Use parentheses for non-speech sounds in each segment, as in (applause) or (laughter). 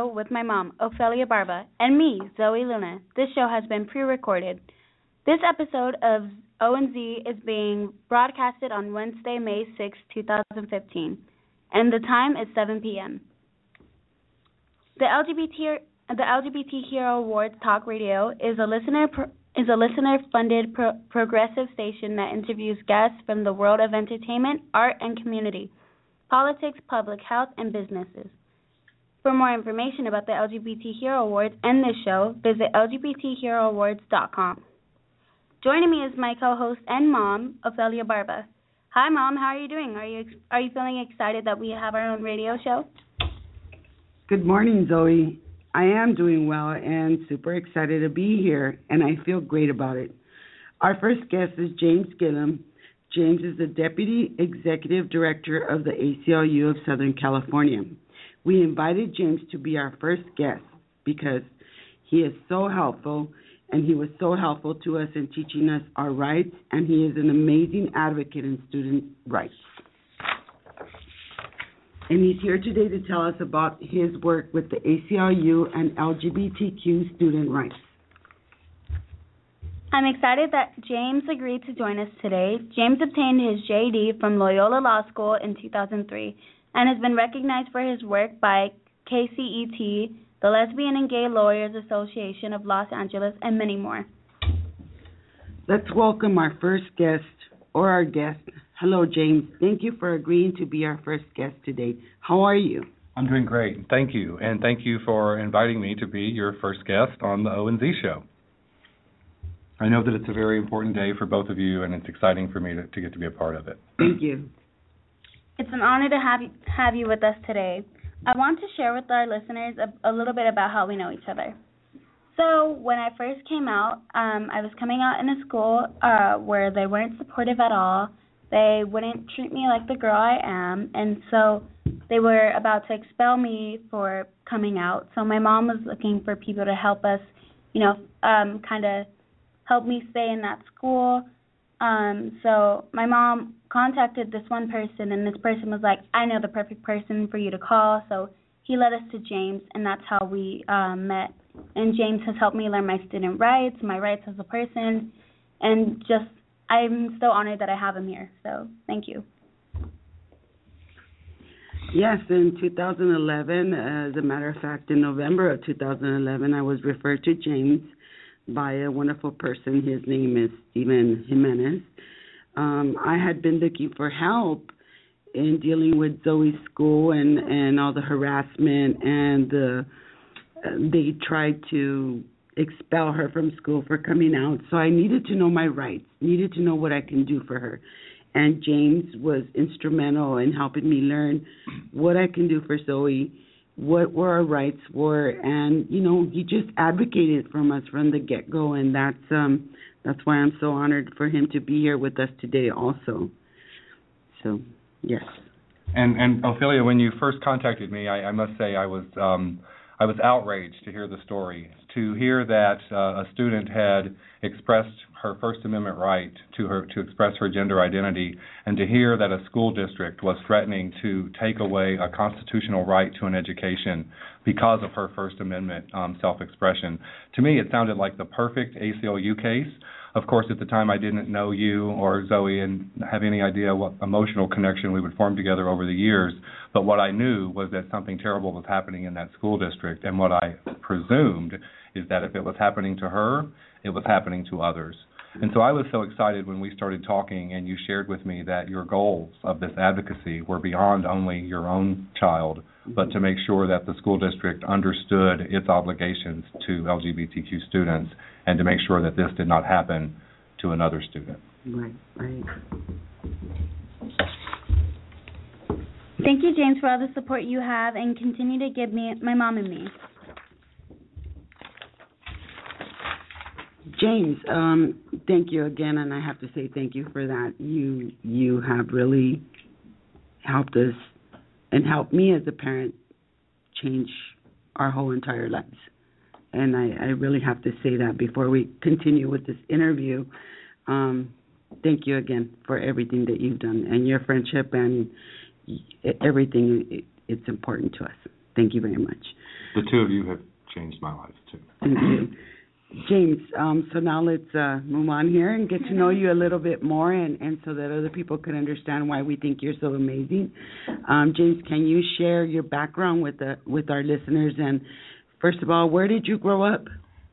show with my mom, Ofelia Barba, and me, Zoey Luna. This show has been pre-recorded. This episode of O and Z is being broadcasted on Wednesday, May 6, 2015, and the time is 7 p.m. The LGBT the LGBT Hero Awards Talk Radio is a listener pro- is a listener-funded pro- progressive station that interviews guests from the world of entertainment, art, and community politics, public health, and businesses. For more information about the LGBT Hero Awards and this show, visit LGBTHeroAwards.com. Joining me is my co-host and mom, Ofelia Barba. Hi, mom. How are you doing? Are you are you feeling excited that we have our own radio show? Good morning, Zoey. I am doing well and super excited to be here, and I feel great about it. Our first guest is James Gilliam, James is the Deputy Executive Director of the ACLU of Southern California. We invited James to be our first guest because he is so helpful and he was so helpful to us in teaching us our rights, and he is an amazing advocate in student rights. And he's here today to tell us about his work with the ACLU and LGBTQ student rights. I'm excited that James agreed to join us today. James obtained his JD from Loyola Law School in 2003 and has been recognized for his work by KCET, the Lesbian and Gay Lawyers Association of Los Angeles, and many more. Let's welcome our first guest or our guest. Hello, James. Thank you for agreeing to be our first guest today. How are you? I'm doing great. Thank you. And thank you for inviting me to be your first guest on the O&Z show. I know that it's a very important day for both of you, and it's exciting for me to, to get to be a part of it. Thank you. It's an honor to have you, have you with us today. I want to share with our listeners a, a little bit about how we know each other. So, when I first came out, um, I was coming out in a school uh, where they weren't supportive at all. They wouldn't treat me like the girl I am, and so they were about to expel me for coming out. So, my mom was looking for people to help us, you know, um, kind of help me stay in that school. Um, so my mom contacted this one person, and this person was like, "I know the perfect person for you to call." So he led us to James, and that's how we um, met. And James has helped me learn my student rights, my rights as a person, and just I'm so honored that I have him here. So thank you. Yes, in 2011, as a matter of fact, in November of 2011, I was referred to James by a wonderful person. His name is Steven Jimenez. Um, I had been looking for help in dealing with Zoey's school and and all the harassment and uh, they tried to expel her from school for coming out. So I needed to know my rights, needed to know what I can do for her. And James was instrumental in helping me learn what I can do for Zoey what were our rights were and you know he just advocated from us from the get go and that's um that's why I'm so honored for him to be here with us today also. So yes. And and Ofelia when you first contacted me I, I must say I was um I was outraged to hear the story to hear that uh, a student had expressed her First Amendment right to her to express her gender identity, and to hear that a school district was threatening to take away a constitutional right to an education because of her First Amendment um, self-expression. To me, it sounded like the perfect ACLU case. Of course, at the time, I didn't know you or Zoey and have any idea what emotional connection we would form together over the years. But what I knew was that something terrible was happening in that school district, and what I presumed is that if it was happening to her, it was happening to others. And so I was so excited when we started talking and you shared with me that your goals of this advocacy were beyond only your own child, but to make sure that the school district understood its obligations to LGBTQ students and to make sure that this did not happen to another student. Right, right. Thank you, James, for all the support you have and continue to give me, my mom and me. James, um, thank you again, and I have to say thank you for that. You you have really helped us and helped me as a parent change our whole entire lives. And I, I really have to say that before we continue with this interview. Um, thank you again for everything that you've done and your friendship and everything. It, it's important to us. Thank you very much. The two of you have changed my life too. Thank you. James, um, so now let's uh, move on here and get to know you a little bit more and, and so that other people can understand why we think you're so amazing. Um, James, can you share your background with the with our listeners and first of all, where did you grow up?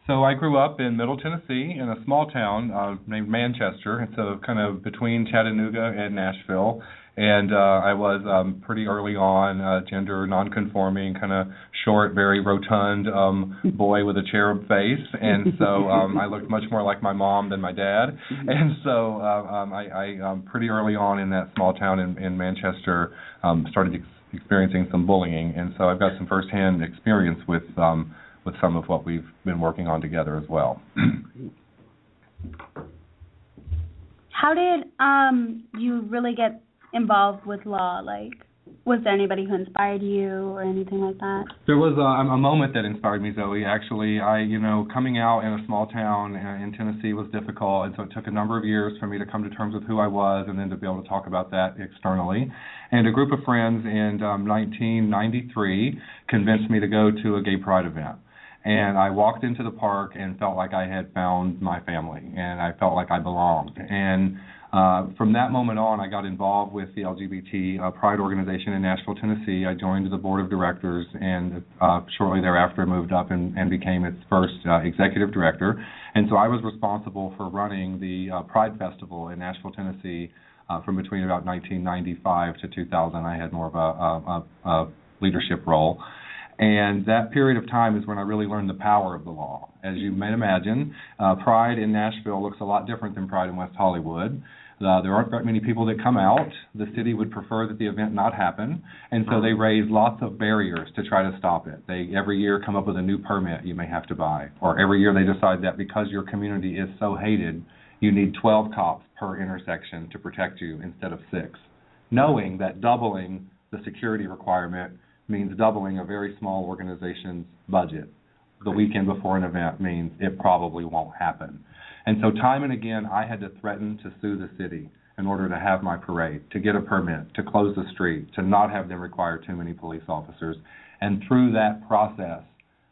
So I grew up in Middle Tennessee in a small town uh, named Manchester. It's a kind of between Chattanooga and Nashville. And uh, I was um, pretty early on uh, gender nonconforming, kind of short, very rotund um, boy with a cherub face, and so um, I looked much more like my mom than my dad. And so uh, um, I, I um, pretty early on in that small town in, in Manchester um, started experiencing some bullying, and so I've got some firsthand experience with um, with some of what we've been working on together as well. How did um you really get involved with law? Like, was there anybody who inspired you or anything like that? There was a, a moment that inspired me, Zoey. Actually, I, you know, coming out in a small town in Tennessee was difficult, and so it took a number of years for me to come to terms with who I was, and then to be able to talk about that externally. And a group of friends in um, 1993 convinced me to go to a gay pride event and I walked into the park and felt like I had found my family and I felt like I belonged. And uh, from that moment on, I got involved with the LGBT uh, Pride organization in Nashville, Tennessee. I joined the board of directors and uh, shortly thereafter moved up and, and became its first uh, executive director. And so I was responsible for running the uh, Pride Festival in Nashville, Tennessee uh, from between about 1995 to 2000. I had more of a, a, a leadership role. And that period of time is when I really learned the power of the law. As you may imagine, uh, Pride in Nashville looks a lot different than Pride in West Hollywood. Uh, there aren't very many people that come out. The city would prefer that the event not happen, and so they raise lots of barriers to try to stop it. They every year come up with a new permit you may have to buy, or every year they decide that because your community is so hated, you need 12 cops per intersection to protect you instead of six, knowing that doubling the security requirement means doubling a very small organization's budget. The weekend before an event means it probably won't happen. And so, time and again, I had to threaten to sue the city in order to have my parade, to get a permit, to close the street, to not have them require too many police officers. And through that process,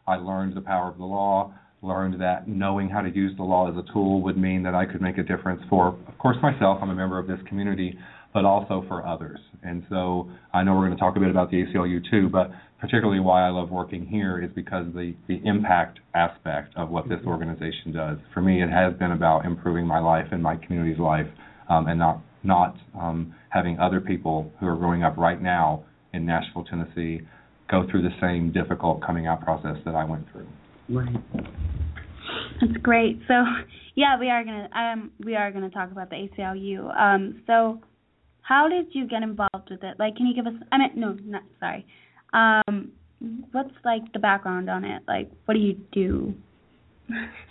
I learned the power of the law, learned that knowing how to use the law as a tool would mean that I could make a difference for, of course, myself. I'm a member of this community, but also for others. And so I know we're going to talk a bit about the ACLU too, but particularly why I love working here is because the the impact aspect of what this organization does. For me, it has been about improving my life and my community's life, um, and not not um, having other people who are growing up right now in Nashville, Tennessee, go through the same difficult coming out process that I went through. Right. That's great. So, yeah, we are gonna um we are gonna talk about the ACLU. Um, so how did you get involved with it? Like, can you give us? I mean, no, not sorry. Um, what's like the background on it? Like, what do you do?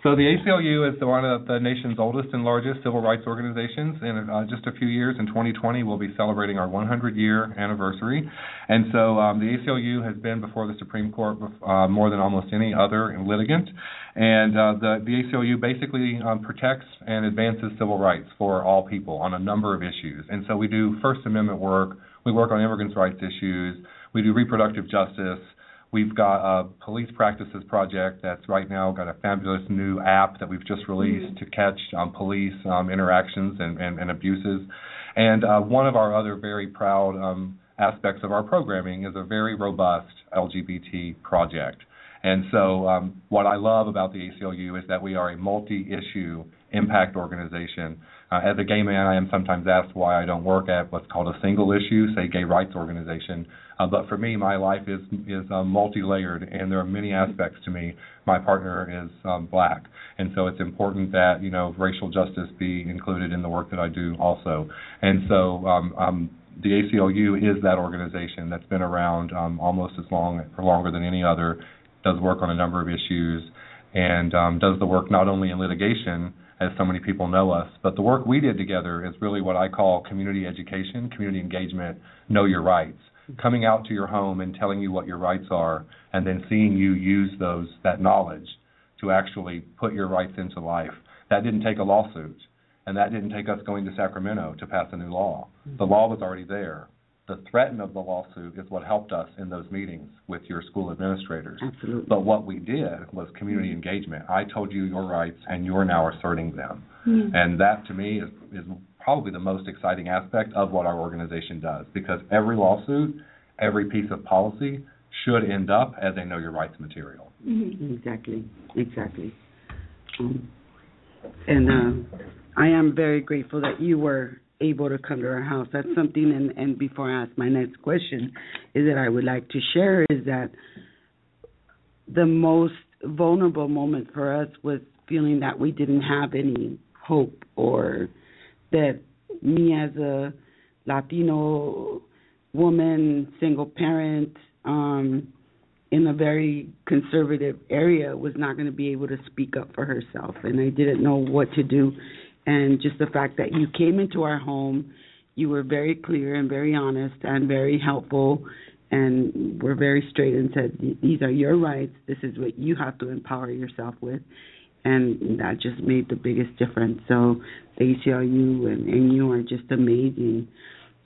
So the ACLU is the one of the nation's oldest and largest civil rights organizations. In uh, just a few years, in 2020, we'll be celebrating our 100-year anniversary. And so um, the ACLU has been before the Supreme Court uh, more than almost any other litigant. And uh, the, the ACLU basically um, protects and advances civil rights for all people on a number of issues. And so we do First Amendment work. We work on immigrants' rights issues. We do reproductive justice. We've got a police practices project that's right now got a fabulous new app that we've just released mm-hmm. to catch um, police um, interactions and, and, and, abuses. And uh, one of our other very proud um, aspects of our programming is a very robust LGBT project. And so, um, what I love about the ACLU is that we are a multi issue impact organization. Uh, as a gay man, I am sometimes asked why I don't work at what's called a single issue, say, gay rights organization. Uh, but for me, my life is is uh, multi-layered, and there are many aspects to me. My partner is um, black, and so it's important that you know racial justice be included in the work that I do also. And so um, um, the ACLU is that organization that's been around um, almost as long or longer than any other. Does work on a number of issues, and um, does the work not only in litigation as so many people know us. But the work we did together is really what I call community education, community engagement, know your rights coming out to your home and telling you what your rights are, and then seeing you use those that knowledge to actually put your rights into life. That didn't take a lawsuit, and that didn't take us going to Sacramento to pass a new law. The law was already there. the threat of the lawsuit is what helped us in those meetings with your school administrators. Absolutely. But what we did was community engagement. I told you your rights, and you're now asserting them. Hmm. And that, to me, is, is probably the most exciting aspect of what our organization does, because every lawsuit, every piece of policy should end up as a know your rights material. Mhm. Exactly, exactly. Um, and uh, I am very grateful that you were able to come to our house. That's something, and, and before I ask my next question, is that I would like to share is that the most vulnerable moment for us was feeling that we didn't have any hope or that me as a Latino woman, single parent, um, in a very conservative area was not going to be able to speak up for herself. And I didn't know what to do. And just the fact that you came into our home you were very clear and very honest and very helpful and were very straight and said these are your rights. This is what you have to empower yourself with and that just made the biggest difference so the ACLU and, and you are just amazing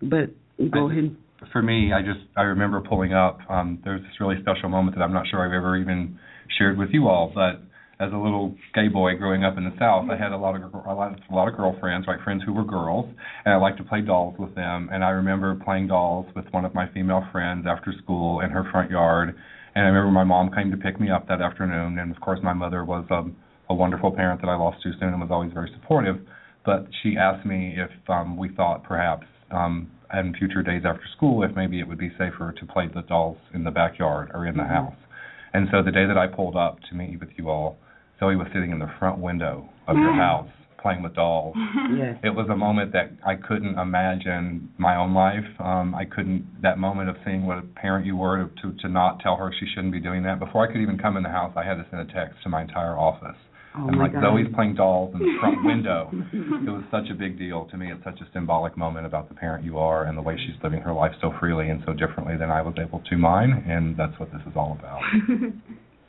but go I- ahead for me, I just I remember pulling up. Um, there's this really special moment that I'm not sure I've ever even shared with you all. But as a little gay boy growing up in the South, I had a lot of a lot of, a lot of girlfriends, right, friends who were girls, and I liked to play dolls with them. And I remember playing dolls with one of my female friends after school in her front yard. And I remember my mom came to pick me up that afternoon, and of course my mother was um, a wonderful parent that I lost too soon and was always very supportive. But she asked me if um, we thought perhaps um, in future days after school if maybe it would be safer to play the dolls in the backyard or in the Mhm. house. And so the day that I pulled up to meet with you all, Zoey was sitting in the front window of your Mm. house playing with dolls. (laughs) yes It was a moment that I couldn't imagine my own life. Um, I couldn't that moment of seeing what a parent you were to, to to not tell her she shouldn't be doing that. Before I could even come in the house, I had to send a text to my entire office. Oh I'm like God. Zoey's playing dolls in the front (laughs) window. It was such a big deal to me. It's such a symbolic moment about the parent you are and the way she's living her life so freely and so differently than I was able to mine, and that's what this is all about. (laughs)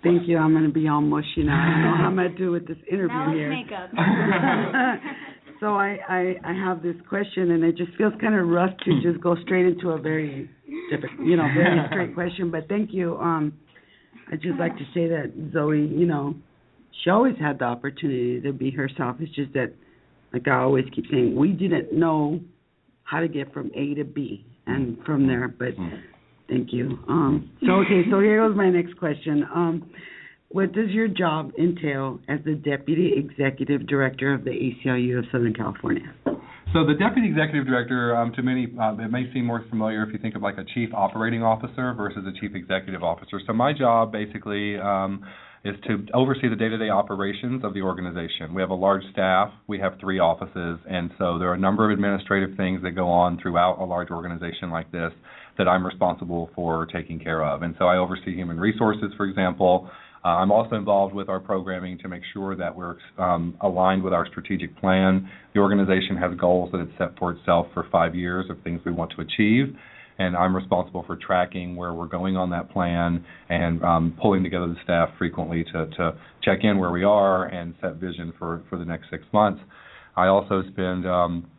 Thank you. I'm going to be all mushy now. I don't know how I'm going to do with this (laughs) interview now it's here. makeup. so I, I I have this question, and it just feels kind of rough to just go straight into a very different, you know, very straight question. But thank you. Um, I'd just like to say that Zoey, you know, she always had the opportunity to be herself. It's just that, like I always keep saying, we didn't know how to get from A to B and from there. But Thank you. Um, so okay, so here goes my next question. Um, what does your job entail as the Deputy Executive Director of the ACLU of Southern California? So the deputy executive director, um, to many, uh, it may seem more familiar if you think of like a chief operating officer versus a chief executive officer. So my job basically um, is to oversee the day-to-day operations of the organization. We have a large staff. We have three offices, and so there are a number of administrative things that go on throughout a large organization like this that I'm responsible for taking care of. And so I oversee human resources, for example. Uh, I'm also involved with our programming to make sure that we're um, aligned with our strategic plan. The organization has goals that it's set for itself for five years of things we want to achieve, and I'm responsible for tracking where we're going on that plan and um, pulling together the staff frequently to, to check in where we are and set vision for, for the next six months. I also spend um,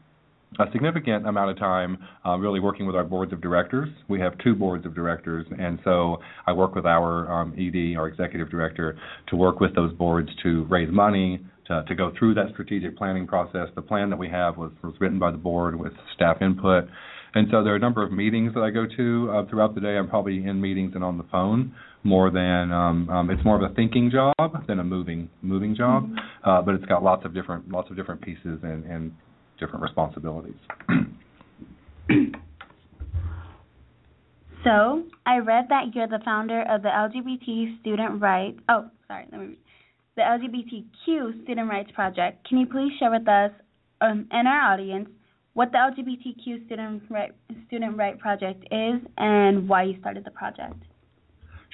a significant amount of time uh, really working with our boards of directors. We have two boards of directors, and so I work with our um, ED, our executive director, to work with those boards to raise money, to, to go through that strategic planning process. The plan that we have was, was written by the board with staff input. And so there are a number of meetings that I go to uh, throughout the day. I'm probably in meetings and on the phone more than um, um, it's more of a thinking job than a moving moving job. Uh, but it's got lots of different lots of different pieces and, and different responsibilities. (clears throat) So, I read that you're the founder of the LGBT Student Rights. Oh, sorry, let me read. The LGBTQ Student Rights Project. Can you please share with us um, and our audience what the LGBTQ Student Right Student Right Project is and why you started the project?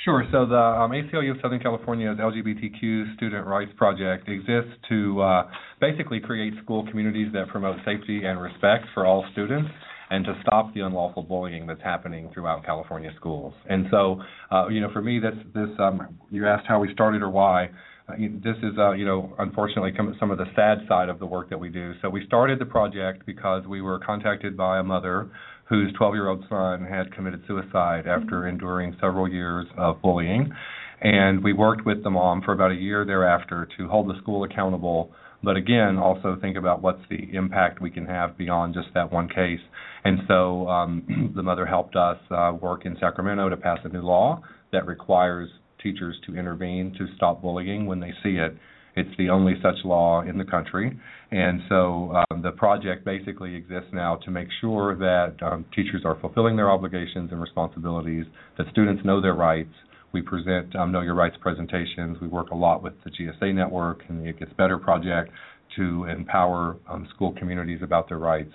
Sure. So the um, ACLU of Southern California's LGBTQ Student Rights Project exists to uh, basically create school communities that promote safety and respect for all students and to stop the unlawful bullying that's happening throughout California schools. And so, uh, you know, for me, this this um, you asked how we started or why. This is, uh, you know, unfortunately, some of the sad side of the work that we do. So we started the project because we were contacted by a mother whose 12-year-old son had committed suicide after enduring several years of bullying. And we worked with the mom for about a year thereafter to hold the school accountable, but again, also think about what's the impact we can have beyond just that one case. And so um, (clears throat) the mother helped us uh, work in Sacramento to pass a new law that requires teachers to intervene to stop bullying when they see it. It's the only such law in the country. And so um, the project basically exists now to make sure that um, teachers are fulfilling their obligations and responsibilities, that students know their rights. We present um, Know Your Rights presentations. We work a lot with the GSA network and the It Gets Better project to empower um, school communities about their rights.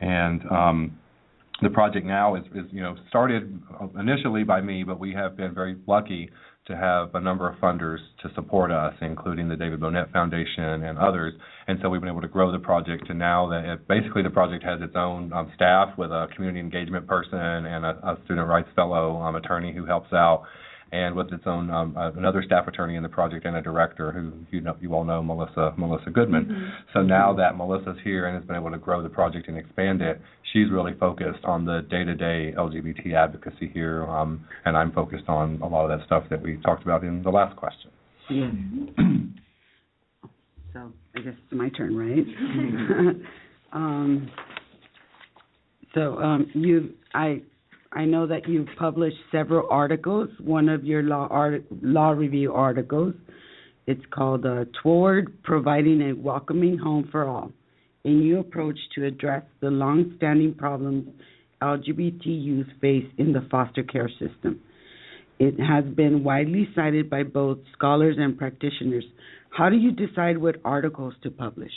And um, the project now is, is, you know, started initially by me, but we have been very lucky to have a number of funders to support us, including the David Bohnett Foundation and others. And so we've been able to grow the project to now that it, basically the project has its own um, staff with a community engagement person and a, a student rights fellow um, attorney who helps out and with its own um, uh, another staff attorney in the project and a director who you know you all know Melissa Melissa Goodman. Mm-hmm. So now that Melissa's here and has been able to grow the project and expand it, she's really focused on the day-to-day LGBT advocacy here, um, and I'm focused on a lot of that stuff that we talked about in the last question. Yeah. so I guess it's my turn, right? (laughs) um, so um, you I I know that you've published several articles. One of your law art, law review articles, it's called uh, "Toward Providing a Welcoming Home for All: A New Approach to Address the Long-Standing Problems LGBT youth face in the Foster Care System." It has been widely cited by both scholars and practitioners. How do you decide what articles to publish?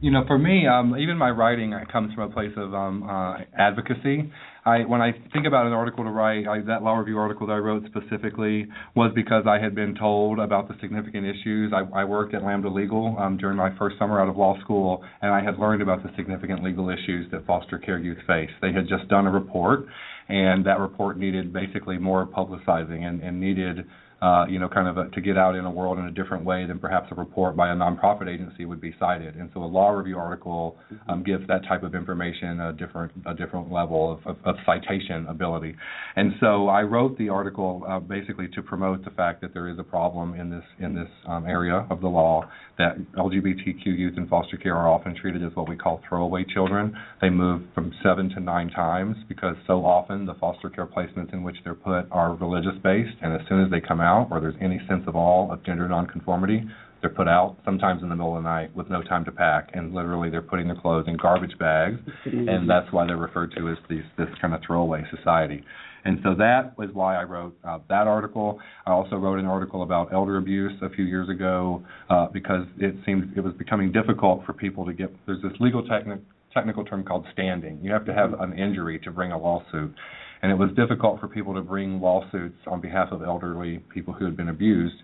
You know, for me, um, even my writing comes from a place of um, uh, advocacy. I, when I think about an article to write, I, that law review article that I wrote specifically was because I had been told about the significant issues. I, I worked at Lambda Legal um, during my first summer out of law school, and I had learned about the significant legal issues that foster care youth face. They had just done a report, and that report needed basically more publicizing and, and needed uh, you know, kind of a, to get out in a world in a different way than perhaps a report by a nonprofit agency would be cited. And so a law review article mm-hmm. um, gives that type of information a different a different level of, of, of citation ability. And so I wrote the article uh, basically to promote the fact that there is a problem in this in this um, area of the law that LGBTQ youth in foster care are often treated as what we call throwaway children. They move from seven to nine times because so often the foster care placements in which they're put are religious based, and as soon as they come out or there's any sense of all of gender nonconformity, they're put out sometimes in the middle of the night with no time to pack, and literally they're putting their clothes in garbage bags, and that's why they're referred to as these, this kind of throwaway society. And so that was why I wrote uh, that article. I also wrote an article about elder abuse a few years ago uh, because it seemed it was becoming difficult for people to get. There's this legal techni- technical term called standing. You have to have an injury to bring a lawsuit, and it was difficult for people to bring lawsuits on behalf of elderly people who had been abused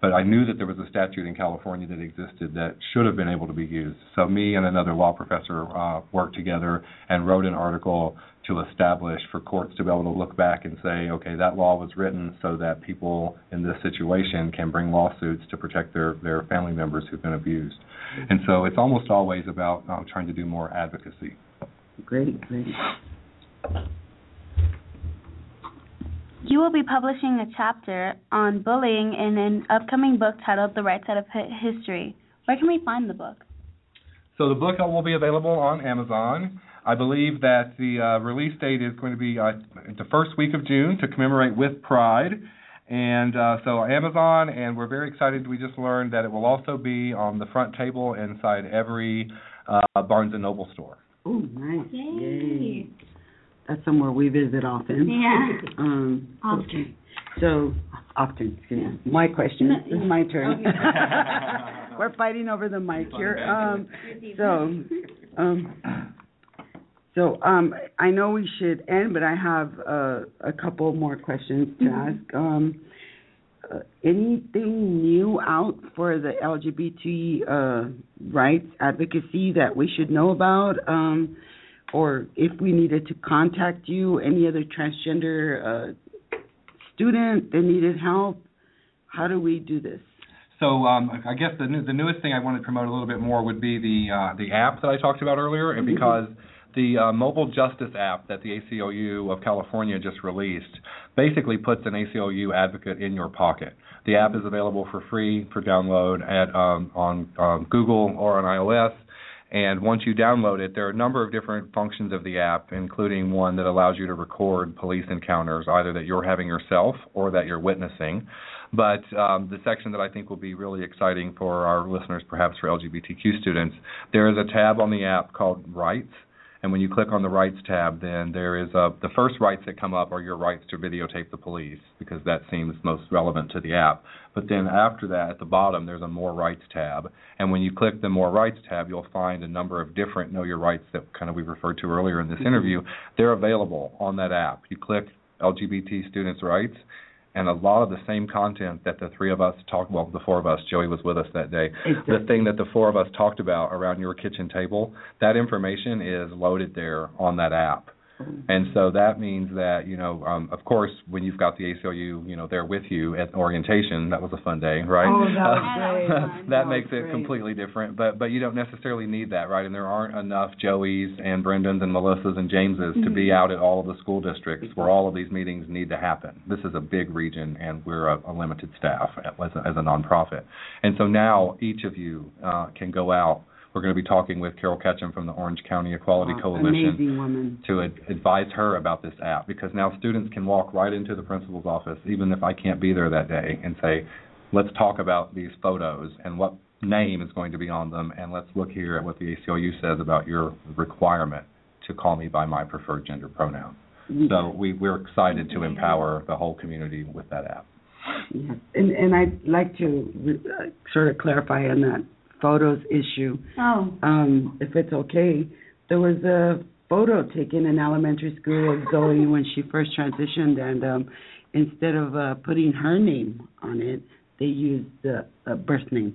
but I knew that there was a statute in California that existed that should have been able to be used. So me and another law professor uh, worked together and wrote an article to establish for courts to be able to look back and say, okay, that law was written so that people in this situation can bring lawsuits to protect their their family members who've been abused. And so it's almost always about um, trying to do more advocacy. Great, great. You will be publishing a chapter on bullying in an upcoming book titled The Right Side of History. Where can we find the book? So the book will be available on Amazon. I believe that the uh, release date is going to be uh, the first week of June to commemorate with Pride. And uh, so Amazon, and we're very excited. We just learned that it will also be on the front table inside every uh, Barnes and Noble store. Oh, nice! Yay. Yay that's somewhere we visit often. Yeah. (laughs) Um, often. So often. Yeah. My question. This is my turn. (laughs) We're fighting over the mic here. Um, so, um, so um, I know we should end, but I have uh, a couple more questions to mm-hmm. ask. Um, uh, anything new out for the LGBT uh, rights advocacy that we should know about? Um, or if we needed to contact you, any other transgender uh, student that needed help, how do we do this? So um, I guess the new, the newest thing I want to promote a little bit more would be the uh, the app that I talked about earlier, and mm-hmm. because The uh, mobile justice app that the ACLU of California just released basically puts an ACLU advocate in your pocket. The app is available for free for download at um, on um, Google or on iOS. And once you download it, there are a number of different functions of the app, including one that allows you to record police encounters, either that you're having yourself or that you're witnessing. But um, the section that I think will be really exciting for our listeners, perhaps for LGBTQ students, there is a tab on the app called Rights and when you click on the rights tab, then there is a, the first rights that come up are your rights to videotape the police because that seems most relevant to the app. But then after that, at the bottom, there's a more rights tab. And when you click the more rights tab, you'll find a number of different know your rights that kind of we referred to earlier in this mm-hmm. interview. They're available on that app. You click LGBT students' rights, and a lot of the same content that the three of us talked well the four of us joey was with us that day exactly. the thing that the four of us talked about around your kitchen table that information is loaded there on that app and so that means that, you know, um, of course, when you've got the ACLU, you know, there with you at orientation, that was a fun day, right? Oh, that was (laughs) great. that, that makes it great. completely different. But but you don't necessarily need that, right? And there aren't enough Joeys and Brendans and Melissas and Jameses mm-hmm. to be mm-hmm. out at all of the school districts where all of these meetings need to happen. This is a big region, and we're a, a limited staff as a, as a nonprofit. And so now each of you uh, can go out we're going to be talking with Carol Ketchum from the Orange County Equality oh, Coalition to ad- advise her about this app because now students can walk right into the principal's office, even if I can't be there that day, and say, let's talk about these photos and what name is going to be on them, and let's look here at what the ACLU says about your requirement to call me by my preferred gender pronoun. So we, we're excited to empower the whole community with that app. Yes, and and I'd like to uh, sort of clarify on that photos issue. Oh. Um, if it's okay, there was a photo taken in elementary school of Zoey when she first transitioned, and um, instead of uh, putting her name on it, they used the uh, birth name,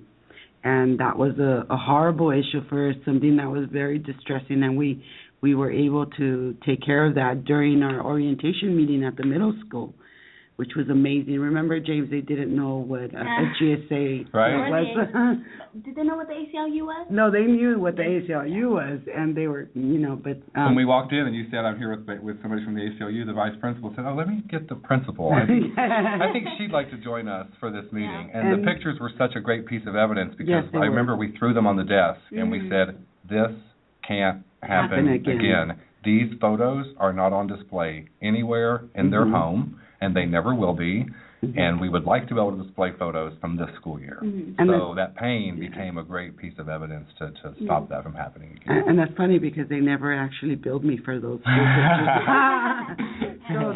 and that was a, a horrible issue for us, something that was very distressing, and we we were able to take care of that during our orientation meeting at the middle school which was amazing. Remember, James, they didn't know what a, a (laughs) GSA right. was. (laughs) Did they know what the ACLU was? No, they knew what the ACLU was, and they were, you know, but um, when we walked in and you said, "I'm here with with somebody from the ACLU," the vice principal said, "Oh, let me get the principal. I think, (laughs) I think she'd like to join us for this meeting." Yeah. And, and, the pictures were such a great piece of evidence because yes, I remember we threw them on the desk mm-hmm. and we mm-hmm. said, "This can't happen, happen again. again. These photos are not on display anywhere in mm-hmm. their home." And they never will be. Mm-hmm. And we would like to be able to display photos from this school year. Mm-hmm. So that pain became a great piece of evidence to, to stop that from happening again. And, and that's funny because they never actually billed me for those (laughs) (laughs) so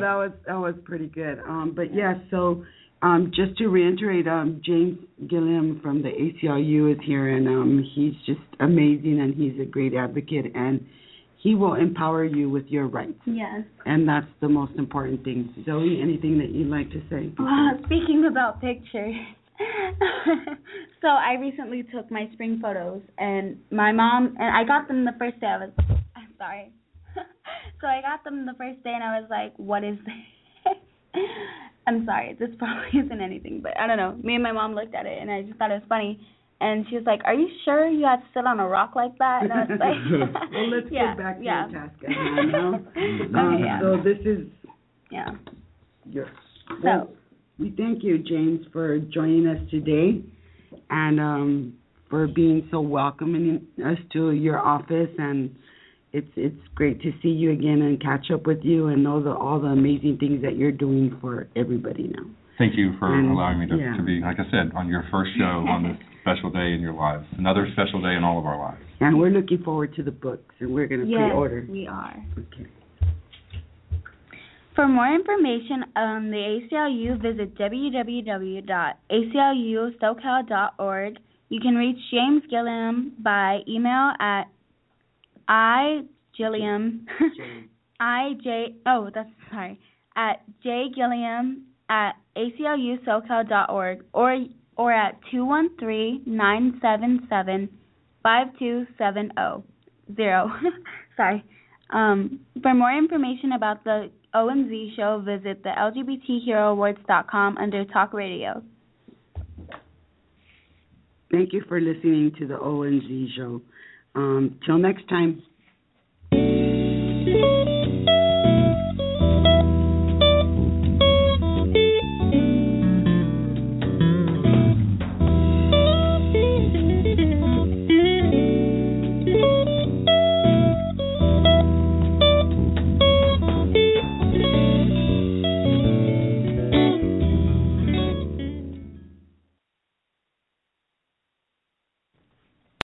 that was that was pretty good. Um, but yeah, so um, just to reiterate, um, James Gilliam from the ACLU is here, and um, he's just amazing, and he's a great advocate, and he will empower you with your rights. Yes. And that's the most important thing. Zoey, anything that you'd like to say? Well, speaking about pictures, (laughs) so I recently took my spring photos, and my mom and I got them the first day. I was, I'm sorry. (laughs) so I got them the first day, and I was like, "What is this?" (laughs) I'm sorry. This probably isn't anything, but I don't know. Me and my mom looked at it, and I just thought it was funny and she was like, "Are you sure you had to sit on a rock like that?" And I was like, (laughs) "Well, let's yeah, get back to yeah. your task at hand now." um, yeah. So this is yeah. Your, well, so we thank you, James, for joining us today, and um, for being so welcoming us to your office and. It's it's great to see you again and catch up with you and know the all the amazing things that you're doing for everybody now. Thank you for and, allowing me to, yeah. to be, like I said, on your first show on this special day in your lives, another special day in all of our lives. And we're looking forward to the books, and we're going to yes, pre-order. we are. Okay. For more information on the ACLU, visit www.aclusocal.org. You can reach James Gilliam by email at igilliam i j oh that's sorry at jgilliam at aclusocal.org or or at 213-977-5270. Zero. (laughs) Sorry. Um, for more information about the O&Z show, visit the LGBTHeroAwards.com under Talk Radio. Thank you for listening to the O&Z show. Um, till next time.